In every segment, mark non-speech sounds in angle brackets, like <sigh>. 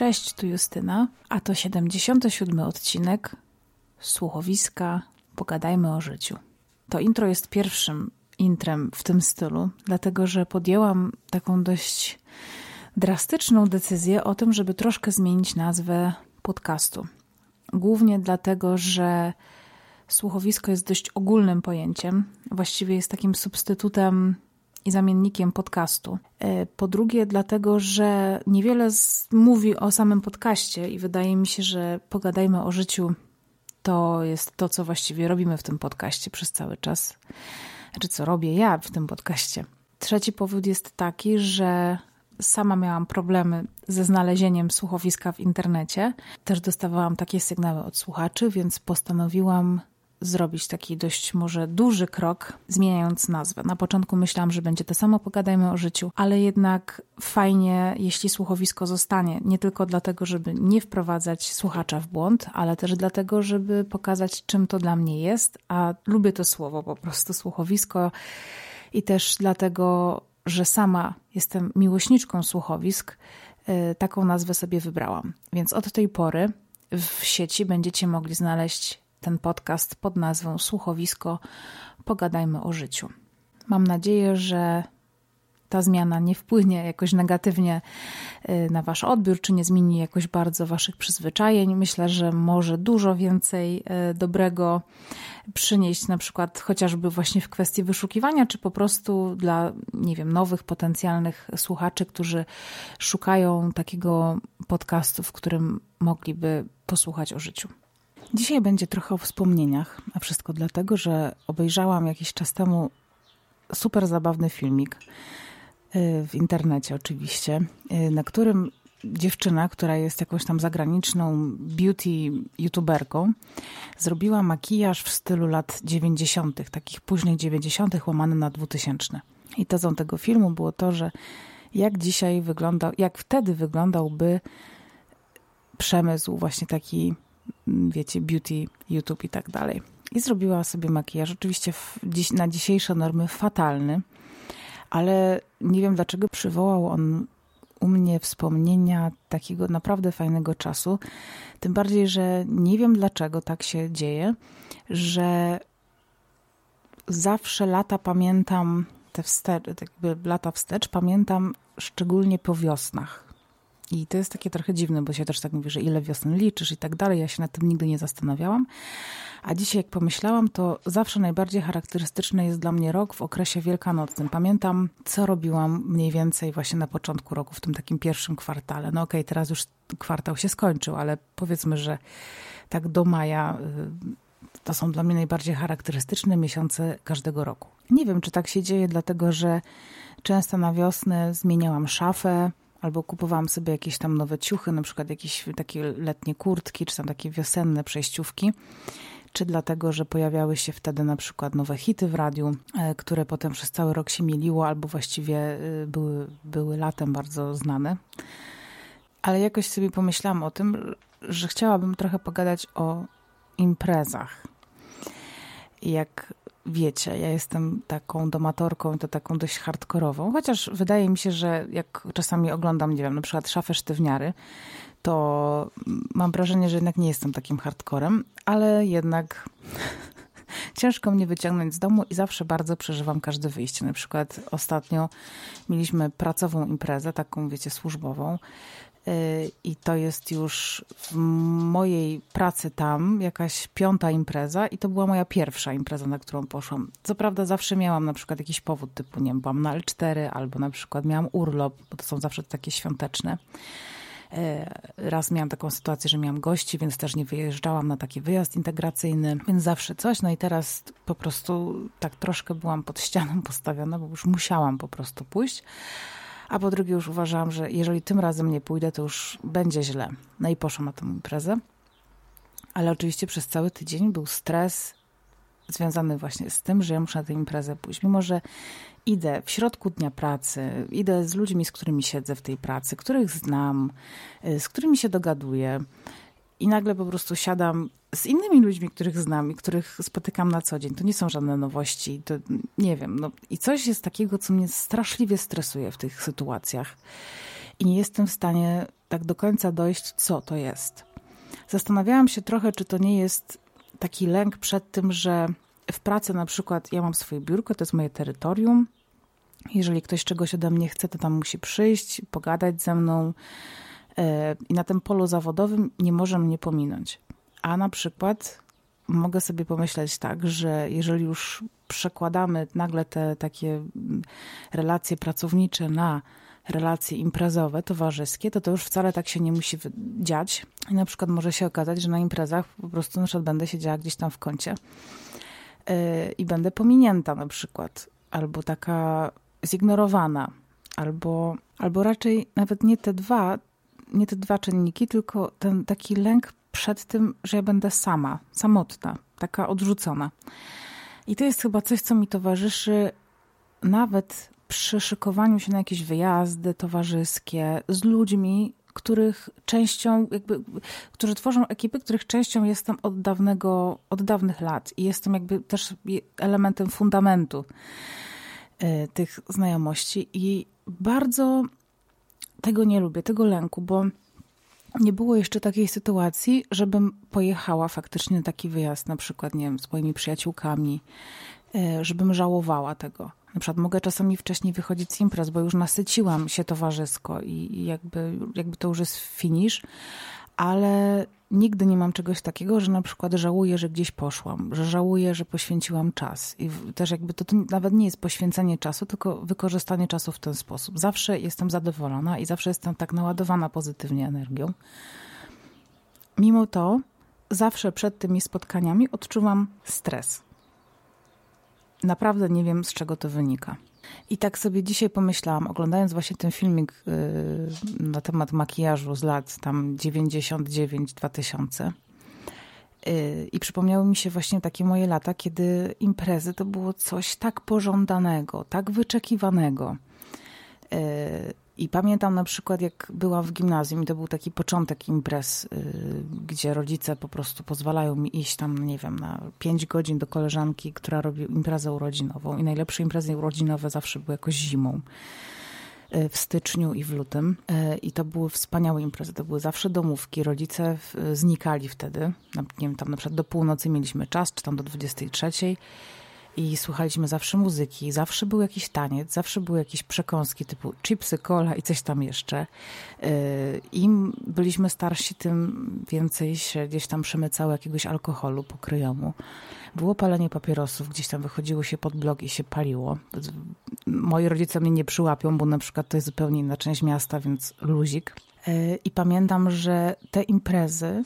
Cześć, tu Justyna, a to 77 odcinek słuchowiska Pogadajmy o życiu. To intro jest pierwszym intrem w tym stylu, dlatego że podjęłam taką dość drastyczną decyzję o tym, żeby troszkę zmienić nazwę podcastu. Głównie dlatego, że słuchowisko jest dość ogólnym pojęciem, właściwie jest takim substytutem i zamiennikiem podcastu. E, po drugie, dlatego, że niewiele mówi o samym podcaście i wydaje mi się, że pogadajmy o życiu to jest to, co właściwie robimy w tym podcaście przez cały czas. Znaczy, co robię ja w tym podcaście. Trzeci powód jest taki, że sama miałam problemy ze znalezieniem słuchowiska w internecie. Też dostawałam takie sygnały od słuchaczy, więc postanowiłam zrobić taki dość może duży krok, zmieniając nazwę. Na początku myślałam, że będzie to samo Pogadajmy o życiu, ale jednak fajnie, jeśli słuchowisko zostanie. Nie tylko dlatego, żeby nie wprowadzać słuchacza w błąd, ale też dlatego, żeby pokazać, czym to dla mnie jest, a lubię to słowo po prostu, słuchowisko i też dlatego, że sama jestem miłośniczką słuchowisk, y, taką nazwę sobie wybrałam. Więc od tej pory w sieci będziecie mogli znaleźć ten podcast pod nazwą Słuchowisko Pogadajmy o życiu. Mam nadzieję, że ta zmiana nie wpłynie jakoś negatywnie y, na Wasz odbiór, czy nie zmieni jakoś bardzo Waszych przyzwyczajeń. Myślę, że może dużo więcej y, dobrego przynieść, na przykład chociażby właśnie w kwestii wyszukiwania, czy po prostu dla, nie wiem, nowych potencjalnych słuchaczy, którzy szukają takiego podcastu, w którym mogliby posłuchać o życiu. Dzisiaj będzie trochę o wspomnieniach, a wszystko dlatego, że obejrzałam jakiś czas temu super zabawny filmik y, w internecie oczywiście, y, na którym dziewczyna, która jest jakąś tam zagraniczną beauty youtuberką, zrobiła makijaż w stylu lat 90., takich późnych 90., łamany na 2000. I tezą tego filmu było to, że jak dzisiaj wyglądał, jak wtedy wyglądałby przemysł właśnie taki wiecie, beauty, YouTube i tak dalej. I zrobiła sobie makijaż, oczywiście w, dziś, na dzisiejsze normy fatalny, ale nie wiem dlaczego przywołał on u mnie wspomnienia takiego naprawdę fajnego czasu. Tym bardziej, że nie wiem dlaczego tak się dzieje, że zawsze lata pamiętam te wstecz, lata wstecz pamiętam szczególnie po wiosnach. I to jest takie trochę dziwne, bo się też tak mówi, że ile wiosen liczysz i tak dalej. Ja się nad tym nigdy nie zastanawiałam. A dzisiaj, jak pomyślałam, to zawsze najbardziej charakterystyczny jest dla mnie rok w okresie wielkanocnym. Pamiętam, co robiłam mniej więcej właśnie na początku roku, w tym takim pierwszym kwartale. No okej, okay, teraz już kwartał się skończył, ale powiedzmy, że tak do maja y, to są dla mnie najbardziej charakterystyczne miesiące każdego roku. Nie wiem, czy tak się dzieje, dlatego że często na wiosnę zmieniałam szafę, Albo kupowałam sobie jakieś tam nowe ciuchy, na przykład jakieś takie letnie kurtki, czy tam takie wiosenne przejściówki. Czy dlatego, że pojawiały się wtedy na przykład nowe hity w radiu, e, które potem przez cały rok się mieliło, albo właściwie e, były, były latem bardzo znane. Ale jakoś sobie pomyślałam o tym, że chciałabym trochę pogadać o imprezach. Jak wiecie, ja jestem taką domatorką, to taką dość hardkorową, chociaż wydaje mi się, że jak czasami oglądam, nie wiem, na przykład szafę sztywniary, to mam wrażenie, że jednak nie jestem takim hardcorem, ale jednak <laughs> ciężko mnie wyciągnąć z domu i zawsze bardzo przeżywam każde wyjście. Na przykład ostatnio mieliśmy pracową imprezę, taką wiecie, służbową i to jest już w mojej pracy tam jakaś piąta impreza i to była moja pierwsza impreza, na którą poszłam. Co prawda zawsze miałam na przykład jakiś powód typu, nie wiem, byłam na L4 albo na przykład miałam urlop, bo to są zawsze takie świąteczne. Y, raz miałam taką sytuację, że miałam gości, więc też nie wyjeżdżałam na taki wyjazd integracyjny, więc zawsze coś. No i teraz po prostu tak troszkę byłam pod ścianą <laughs> postawiona, bo już musiałam po prostu pójść a po drugie już uważałam, że jeżeli tym razem nie pójdę, to już będzie źle. No i poszłam na tę imprezę. Ale oczywiście przez cały tydzień był stres związany właśnie z tym, że ja muszę na tę imprezę pójść. Mimo, że idę w środku dnia pracy, idę z ludźmi, z którymi siedzę w tej pracy, których znam, y, z którymi się dogaduję, i nagle po prostu siadam z innymi ludźmi, których znam i których spotykam na co dzień. To nie są żadne nowości, to nie wiem. No, I coś jest takiego, co mnie straszliwie stresuje w tych sytuacjach. i nie jestem w stanie tak do końca dojść, co to jest. Zastanawiałam się trochę, czy to nie jest taki lęk przed tym, że w pracy na przykład ja mam swoje biurko, to jest moje terytorium. Jeżeli ktoś czegoś ode mnie chce, to tam musi przyjść, pogadać ze mną i na tym polu zawodowym nie może mnie pominąć. A na przykład mogę sobie pomyśleć tak, że jeżeli już przekładamy nagle te takie mm, relacje pracownicze na relacje imprezowe, towarzyskie, to to już wcale tak się nie musi dziać. I na przykład może się okazać, że na imprezach po prostu na przykład będę siedziała gdzieś tam w kącie yy, i będę pominięta na przykład, albo taka zignorowana, albo, albo raczej nawet nie te dwa, nie te dwa czynniki, tylko ten taki lęk przed tym, że ja będę sama, samotna, taka odrzucona. I to jest chyba coś, co mi towarzyszy nawet przy szykowaniu się na jakieś wyjazdy towarzyskie z ludźmi, których częścią, jakby, którzy tworzą ekipy, których częścią jestem od dawnego, od dawnych lat i jestem jakby też elementem fundamentu y, tych znajomości i bardzo tego nie lubię, tego lęku, bo nie było jeszcze takiej sytuacji, żebym pojechała faktycznie na taki wyjazd, na przykład, nie wiem, z moimi przyjaciółkami, y, żebym żałowała tego. Na przykład mogę czasami wcześniej wychodzić z imprez, bo już nasyciłam się towarzysko i jakby, jakby to już jest finish, ale nigdy nie mam czegoś takiego, że na przykład żałuję, że gdzieś poszłam, że żałuję, że poświęciłam czas. I też jakby to, to nawet nie jest poświęcenie czasu, tylko wykorzystanie czasu w ten sposób. Zawsze jestem zadowolona i zawsze jestem tak naładowana pozytywnie energią. Mimo to zawsze przed tymi spotkaniami odczuwam stres naprawdę nie wiem, z czego to wynika. I tak sobie dzisiaj pomyślałam, oglądając właśnie ten filmik yy, na temat makijażu z lat tam 99-2000. Yy, I przypomniały mi się właśnie takie moje lata, kiedy imprezy to było coś tak pożądanego, tak wyczekiwanego. Yy, i pamiętam na przykład, jak byłam w gimnazjum i to był taki początek imprez, yy, gdzie rodzice po prostu pozwalają mi iść tam, nie wiem, na pięć godzin do koleżanki, która robi imprezę urodzinową. I najlepsze imprezy urodzinowe zawsze były jakoś zimą yy, w styczniu i w lutym. Yy, I to były wspaniałe imprezy. To były zawsze domówki. Rodzice znikali wtedy. Nie wiem, tam na przykład do północy mieliśmy czas, czy tam do 23 i słuchaliśmy zawsze muzyki, zawsze był jakiś taniec, zawsze były jakieś przekąski typu chipsy, cola i coś tam jeszcze. Y, Im byliśmy starsi, tym więcej się gdzieś tam przemycało jakiegoś alkoholu po kryjomu. Było palenie papierosów, gdzieś tam wychodziło się pod blok i się paliło. Moi rodzice mnie nie przyłapią, bo na przykład to jest zupełnie inna część miasta, więc luzik. Y, I pamiętam, że te imprezy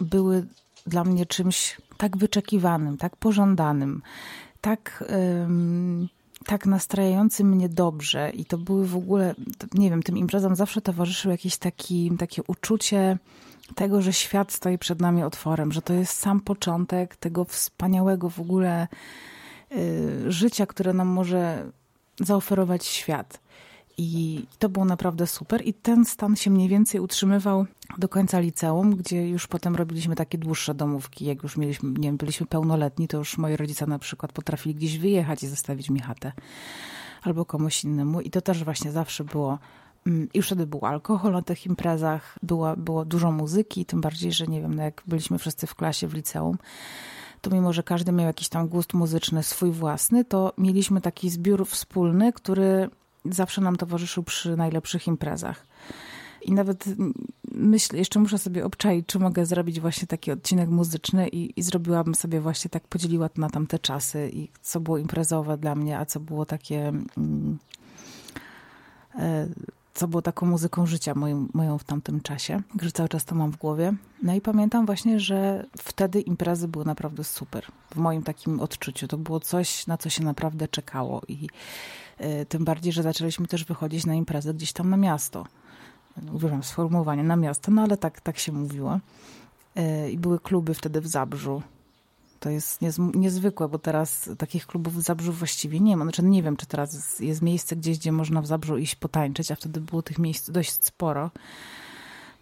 były dla mnie czymś tak wyczekiwanym, tak pożądanym, tak, um, tak nastrajającym mnie dobrze. I to były w ogóle, nie wiem, tym imprezom zawsze towarzyszyło jakieś taki, takie uczucie tego, że świat stoi przed nami otworem, że to jest sam początek tego wspaniałego w ogóle y, życia, które nam może zaoferować świat. I to było naprawdę super. I ten stan się mniej więcej utrzymywał do końca liceum, gdzie już potem robiliśmy takie dłuższe domówki. Jak już mieliśmy, nie wiem, byliśmy pełnoletni, to już moi rodzice na przykład potrafili gdzieś wyjechać i zostawić mi chatę albo komuś innemu. I to też właśnie zawsze było. Mm, już wtedy był alkohol na tych imprezach, było, było dużo muzyki, tym bardziej, że nie wiem, no jak byliśmy wszyscy w klasie w liceum, to mimo, że każdy miał jakiś tam gust muzyczny swój własny, to mieliśmy taki zbiór wspólny, który zawsze nam towarzyszył przy najlepszych imprezach. I nawet myślę, jeszcze muszę sobie obczaić, czy mogę zrobić właśnie taki odcinek muzyczny i, i zrobiłabym sobie właśnie tak, podzieliła to na tamte czasy i co było imprezowe dla mnie, a co było takie, mm, e, co było taką muzyką życia moją, moją w tamtym czasie, że cały czas to mam w głowie. No i pamiętam właśnie, że wtedy imprezy były naprawdę super. W moim takim odczuciu. To było coś, na co się naprawdę czekało i e, tym bardziej, że zaczęliśmy też wychodzić na imprezę gdzieś tam na miasto uważam sformułowanie na miasto, no ale tak, tak się mówiło. E, I były kluby wtedy w Zabrzu. To jest niezwykłe, bo teraz takich klubów w Zabrzu właściwie nie ma. Znaczy nie wiem, czy teraz jest miejsce gdzieś, gdzie można w Zabrzu iść potańczyć, a wtedy było tych miejsc dość sporo.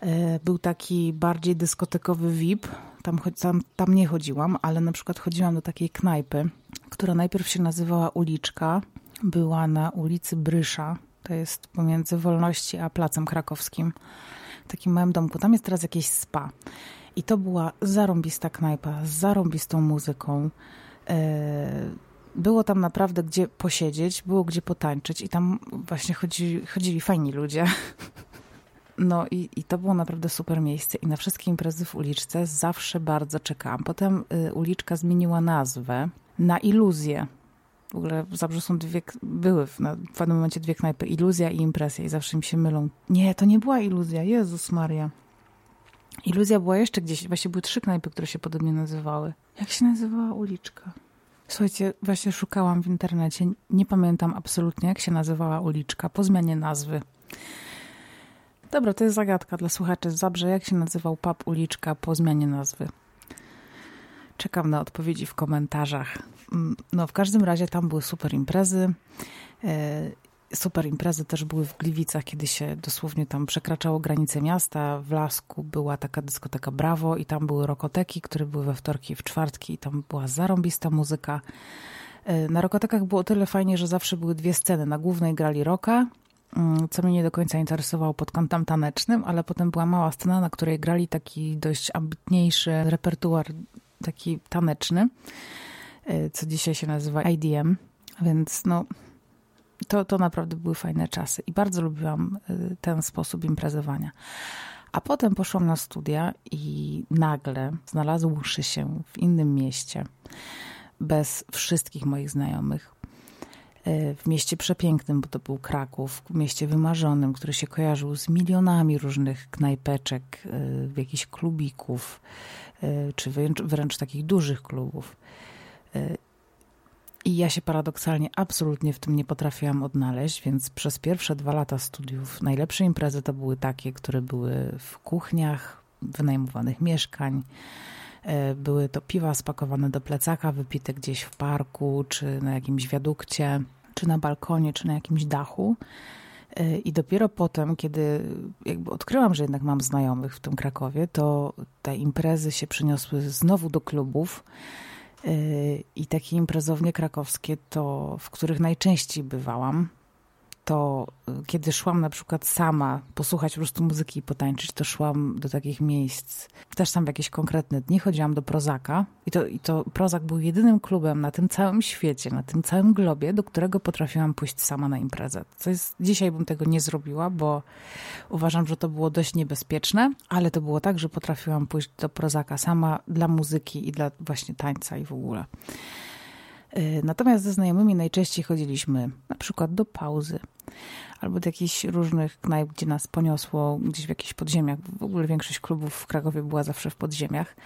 E, był taki bardziej dyskotekowy VIP. Tam, tam, tam nie chodziłam, ale na przykład chodziłam do takiej knajpy, która najpierw się nazywała Uliczka. Była na ulicy Brysza To jest pomiędzy Wolności a Placem Krakowskim. W takim małym domku. Tam jest teraz jakieś spa. I to była zarąbista knajpa z zarąbistą muzyką. E, było tam naprawdę gdzie posiedzieć, było gdzie potańczyć i tam właśnie chodzili, chodzili fajni ludzie. <laughs> No i, i to było naprawdę super miejsce i na wszystkie imprezy w uliczce zawsze bardzo czekałam. Potem y, uliczka zmieniła nazwę na Iluzję. W ogóle w Zabrzu są dwie, były w, na, w pewnym momencie dwie knajpy, Iluzja i Impresja i zawsze mi się mylą. Nie, to nie była Iluzja, Jezus Maria. Iluzja była jeszcze gdzieś, właśnie były trzy knajpy, które się podobnie nazywały. Jak się nazywała uliczka? Słuchajcie, właśnie szukałam w internecie, nie pamiętam absolutnie jak się nazywała uliczka po zmianie nazwy. Dobra, to jest zagadka dla słuchaczy z Zabrze. Jak się nazywał pub uliczka po zmianie nazwy? Czekam na odpowiedzi w komentarzach. Mm, no, w każdym razie tam były super imprezy. Super imprezy też były w Gliwicach, kiedy się dosłownie tam przekraczało granice miasta. W Lasku była taka dyskoteka Brawo i tam były rokoteki, które były we wtorki i w czwartki i tam była zarąbista muzyka. E, na rokotekach było tyle fajnie, że zawsze były dwie sceny. Na głównej grali roka, mm, co mnie nie do końca interesowało pod kątem tanecznym, ale potem była mała scena, na której grali taki dość ambitniejszy repertuar, taki taneczny, e, co dzisiaj się nazywa IDM. Więc no, to, to naprawdę były fajne czasy i bardzo lubiłam y, ten sposób imprezowania. A potem poszłam na studia i nagle znalazłszy się w innym mieście, bez wszystkich moich znajomych, y, w mieście przepięknym, bo to był Kraków, w mieście wymarzonym, który się kojarzył z milionami różnych knajpeczek, y, jakichś klubików, czy wręcz, wręcz takich dużych klubów. I ja się paradoksalnie absolutnie w tym nie potrafiłam odnaleźć, więc przez pierwsze dwa lata studiów najlepsze imprezy to były takie, które były w kuchniach wynajmowanych mieszkań. E, były to piwa spakowane do plecaka, wypite gdzieś w parku, czy na jakimś wiadukcie, czy na balkonie, czy na jakimś dachu. E, I dopiero potem, kiedy jakby odkryłam, że jednak mam znajomych w tym Krakowie, to te imprezy się przeniosły znowu do klubów i takie imprezownie krakowskie, to w których najczęściej bywałam, to kiedy szłam na przykład sama posłuchać po prostu muzyki i potańczyć, to szłam do takich miejsc, też tam w jakieś konkretne dni chodziłam do Prozaka i to, i to Prozak był jedynym klubem na tym całym świecie, na tym całym globie, do którego potrafiłam pójść sama na imprezę. Co jest, dzisiaj bym tego nie zrobiła, bo uważam, że to było dość niebezpieczne, ale to było tak, że potrafiłam pójść do Prozaka sama dla muzyki i dla właśnie tańca i w ogóle. Y, natomiast ze znajomymi najczęściej chodziliśmy na przykład do pauzy albo do jakichś różnych knajp, gdzie nas poniosło gdzieś w jakichś podziemiach. W ogóle większość klubów w Krakowie była zawsze w podziemiach.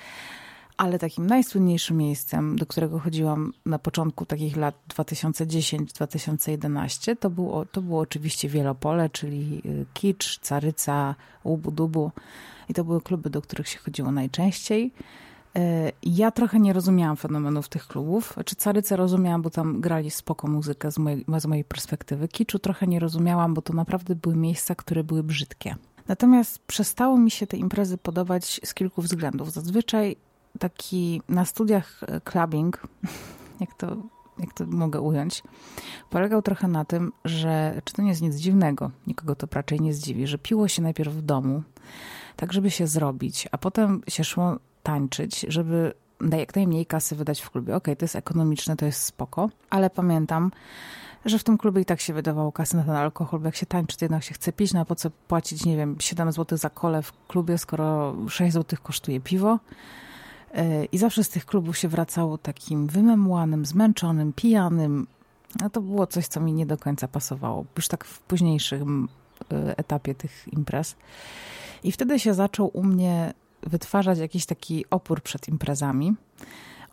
Ale takim najsłynniejszym miejscem, do którego chodziłam na początku takich lat 2010-2011, to było, to było oczywiście Wielopole, czyli y, Kicz, Caryca, Łubu-Dubu. I to były kluby, do których się chodziło najczęściej. E, ja trochę nie rozumiałam fenomenów tych klubów. Czy Caryce rozumiałam, bo tam grali spoko muzykę z mojej, z mojej perspektywy. Kiczu trochę nie rozumiałam, bo to naprawdę były miejsca, które były brzydkie. Natomiast przestało mi się te imprezy podobać z kilku względów. Zazwyczaj taki na studiach e, clubbing, <laughs> jak to, jak to mogę ująć, polegał trochę na tym, że, czy to nie jest nic dziwnego, nikogo to raczej nie zdziwi, że piło się najpierw w domu, tak żeby się zrobić, a potem się szło tańczyć, żeby jak najmniej kasy wydać w klubie. Okej, okay, to jest ekonomiczne, to jest spoko, ale pamiętam, że w tym klubie i tak się wydawało kasy na ten alkohol, bo jak się tańczy, to jednak się chce pić, no a po co płacić, nie wiem, 7 zł za kole w klubie, skoro 6 zł kosztuje piwo. E, I zawsze z tych klubów się wracało takim wymemłanym, zmęczonym, pijanym. A to było coś, co mi nie do końca pasowało, już tak w późniejszym e, etapie tych imprez. I wtedy się zaczął u mnie wytwarzać jakiś taki opór przed imprezami,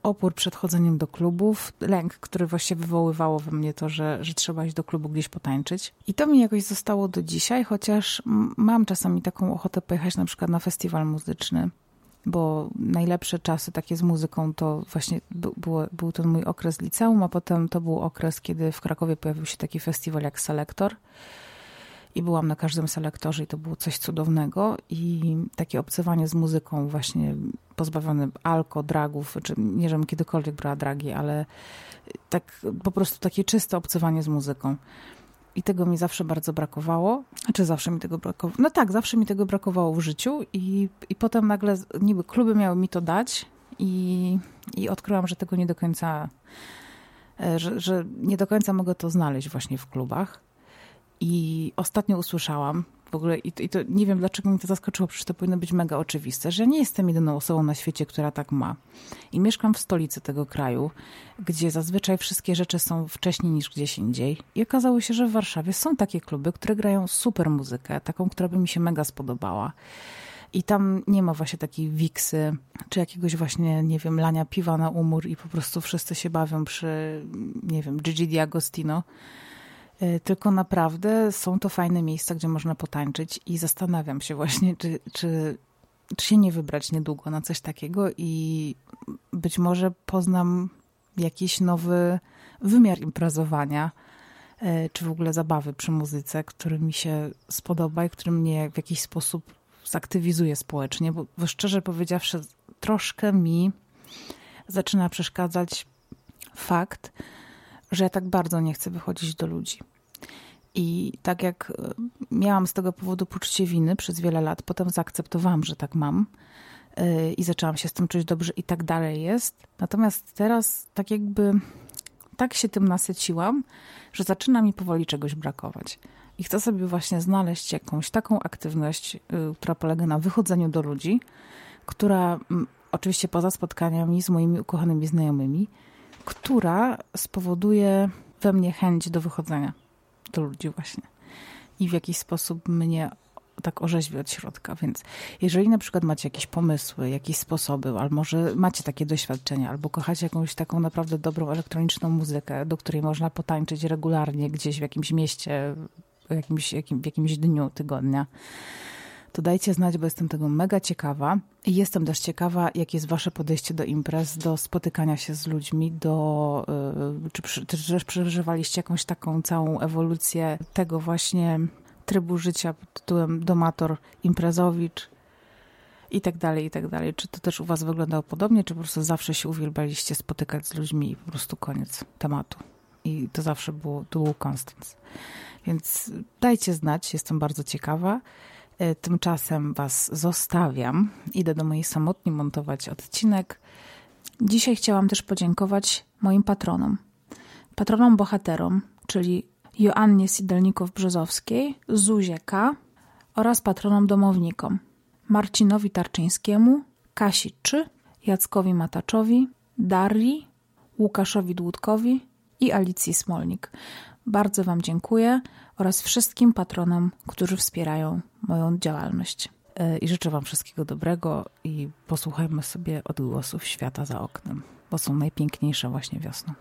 opór przed chodzeniem do klubów, lęk, który właśnie wywoływało we mnie to, że, że trzeba iść do klubu gdzieś potańczyć. I to mi jakoś zostało do dzisiaj, chociaż mam czasami taką ochotę pojechać na przykład na festiwal muzyczny, bo najlepsze czasy takie z muzyką to właśnie było, był ten mój okres liceum, a potem to był okres, kiedy w Krakowie pojawił się taki festiwal jak Selektor i byłam na każdym selektorze i to było coś cudownego i takie obcowanie z muzyką właśnie pozbawione alko, dragów, czy nie, żebym kiedykolwiek brała dragi, ale tak po prostu takie czyste obcowanie z muzyką. I tego mi zawsze bardzo brakowało. Znaczy zawsze mi tego brakowało. No tak, zawsze mi tego brakowało w życiu i, i potem nagle niby kluby miały mi to dać i, i odkryłam, że tego nie do końca, e, że, że nie do końca mogę to znaleźć właśnie w klubach. I ostatnio usłyszałam, w ogóle, i to, i to, nie wiem dlaczego mnie to zaskoczyło, przecież to powinno być mega oczywiste, że nie jestem jedyną osobą na świecie, która tak ma. I mieszkam w stolicy tego kraju, gdzie zazwyczaj wszystkie rzeczy są wcześniej niż gdzieś indziej. I okazało się, że w Warszawie są takie kluby, które grają super muzykę, taką, która by mi się mega spodobała. I tam nie ma właśnie takiej wiksy, czy jakiegoś właśnie, nie wiem, lania piwa na umór i po prostu wszyscy się bawią przy, nie wiem, Gigi D'Agostino E, tylko naprawdę są to fajne miejsca, gdzie można potańczyć i zastanawiam się właśnie, czy, czy, czy się nie wybrać niedługo na coś takiego i być może poznam jakiś nowy wymiar imprezowania, e, czy w ogóle zabawy przy muzyce, który mi się spodoba i który mnie w jakiś sposób zaktywizuje społecznie, bo, bo szczerze powiedziawszy, troszkę mi zaczyna przeszkadzać fakt, że ja tak bardzo nie chcę wychodzić do ludzi. I tak jak e, miałam z tego powodu poczucie winy przez wiele lat, potem zaakceptowałam, że tak mam e, i zaczęłam się z tym czuć dobrze i tak dalej jest. Natomiast teraz tak jakby tak się tym nasyciłam, że zaczyna mi powoli czegoś brakować. I chcę sobie właśnie znaleźć jakąś taką aktywność, e, która polega na wychodzeniu do ludzi, która oczywiście poza spotkaniami z moimi ukochanymi znajomymi, która spowoduje we mnie chęć do wychodzenia do ludzi właśnie. I w jakiś sposób mnie tak orzeźwi od środka. Więc jeżeli na przykład macie jakieś pomysły, jakieś sposoby, albo może macie takie doświadczenia, albo kochacie jakąś taką naprawdę dobrą elektroniczną muzykę, do której można potańczyć regularnie gdzieś w jakimś mieście, w jakimś, jakim, w jakimś dniu tygodnia, to dajcie znać, bo jestem tego mega ciekawa. I jestem też ciekawa, jakie jest wasze podejście do imprez, do spotykania się z ludźmi, do, yy, czy, czy przeżywaliście jakąś taką całą ewolucję tego właśnie trybu życia pod tytułem domator, imprezowicz i tak dalej, i tak dalej. Czy to też u was wyglądało podobnie, czy po prostu zawsze się uwielbialiście spotykać z ludźmi i po prostu koniec tematu. I to zawsze było, to był konstans. Więc dajcie znać, jestem bardzo ciekawa. E, tymczasem Was zostawiam. Idę do mojej samotni montować odcinek. Dzisiaj chciałam też podziękować moim patronom. Patronom bohaterom, czyli Joannie Sidelnikow-Brzozowskiej, Zuzie K. oraz patronom domownikom Marcinowi Tarczyńskiemu, Kasi Czy, Jackowi Mataczowi, Darii, Łukaszowi Dłudkowi i Alicji Smolnik. Bardzo Wam dziękuję oraz wszystkim patronom, którzy wspierają moją działalność. E, I życzę Wam wszystkiego dobrego i posłuchajmy sobie odgłosów świata za oknem, bo są najpiękniejsze właśnie wiosną.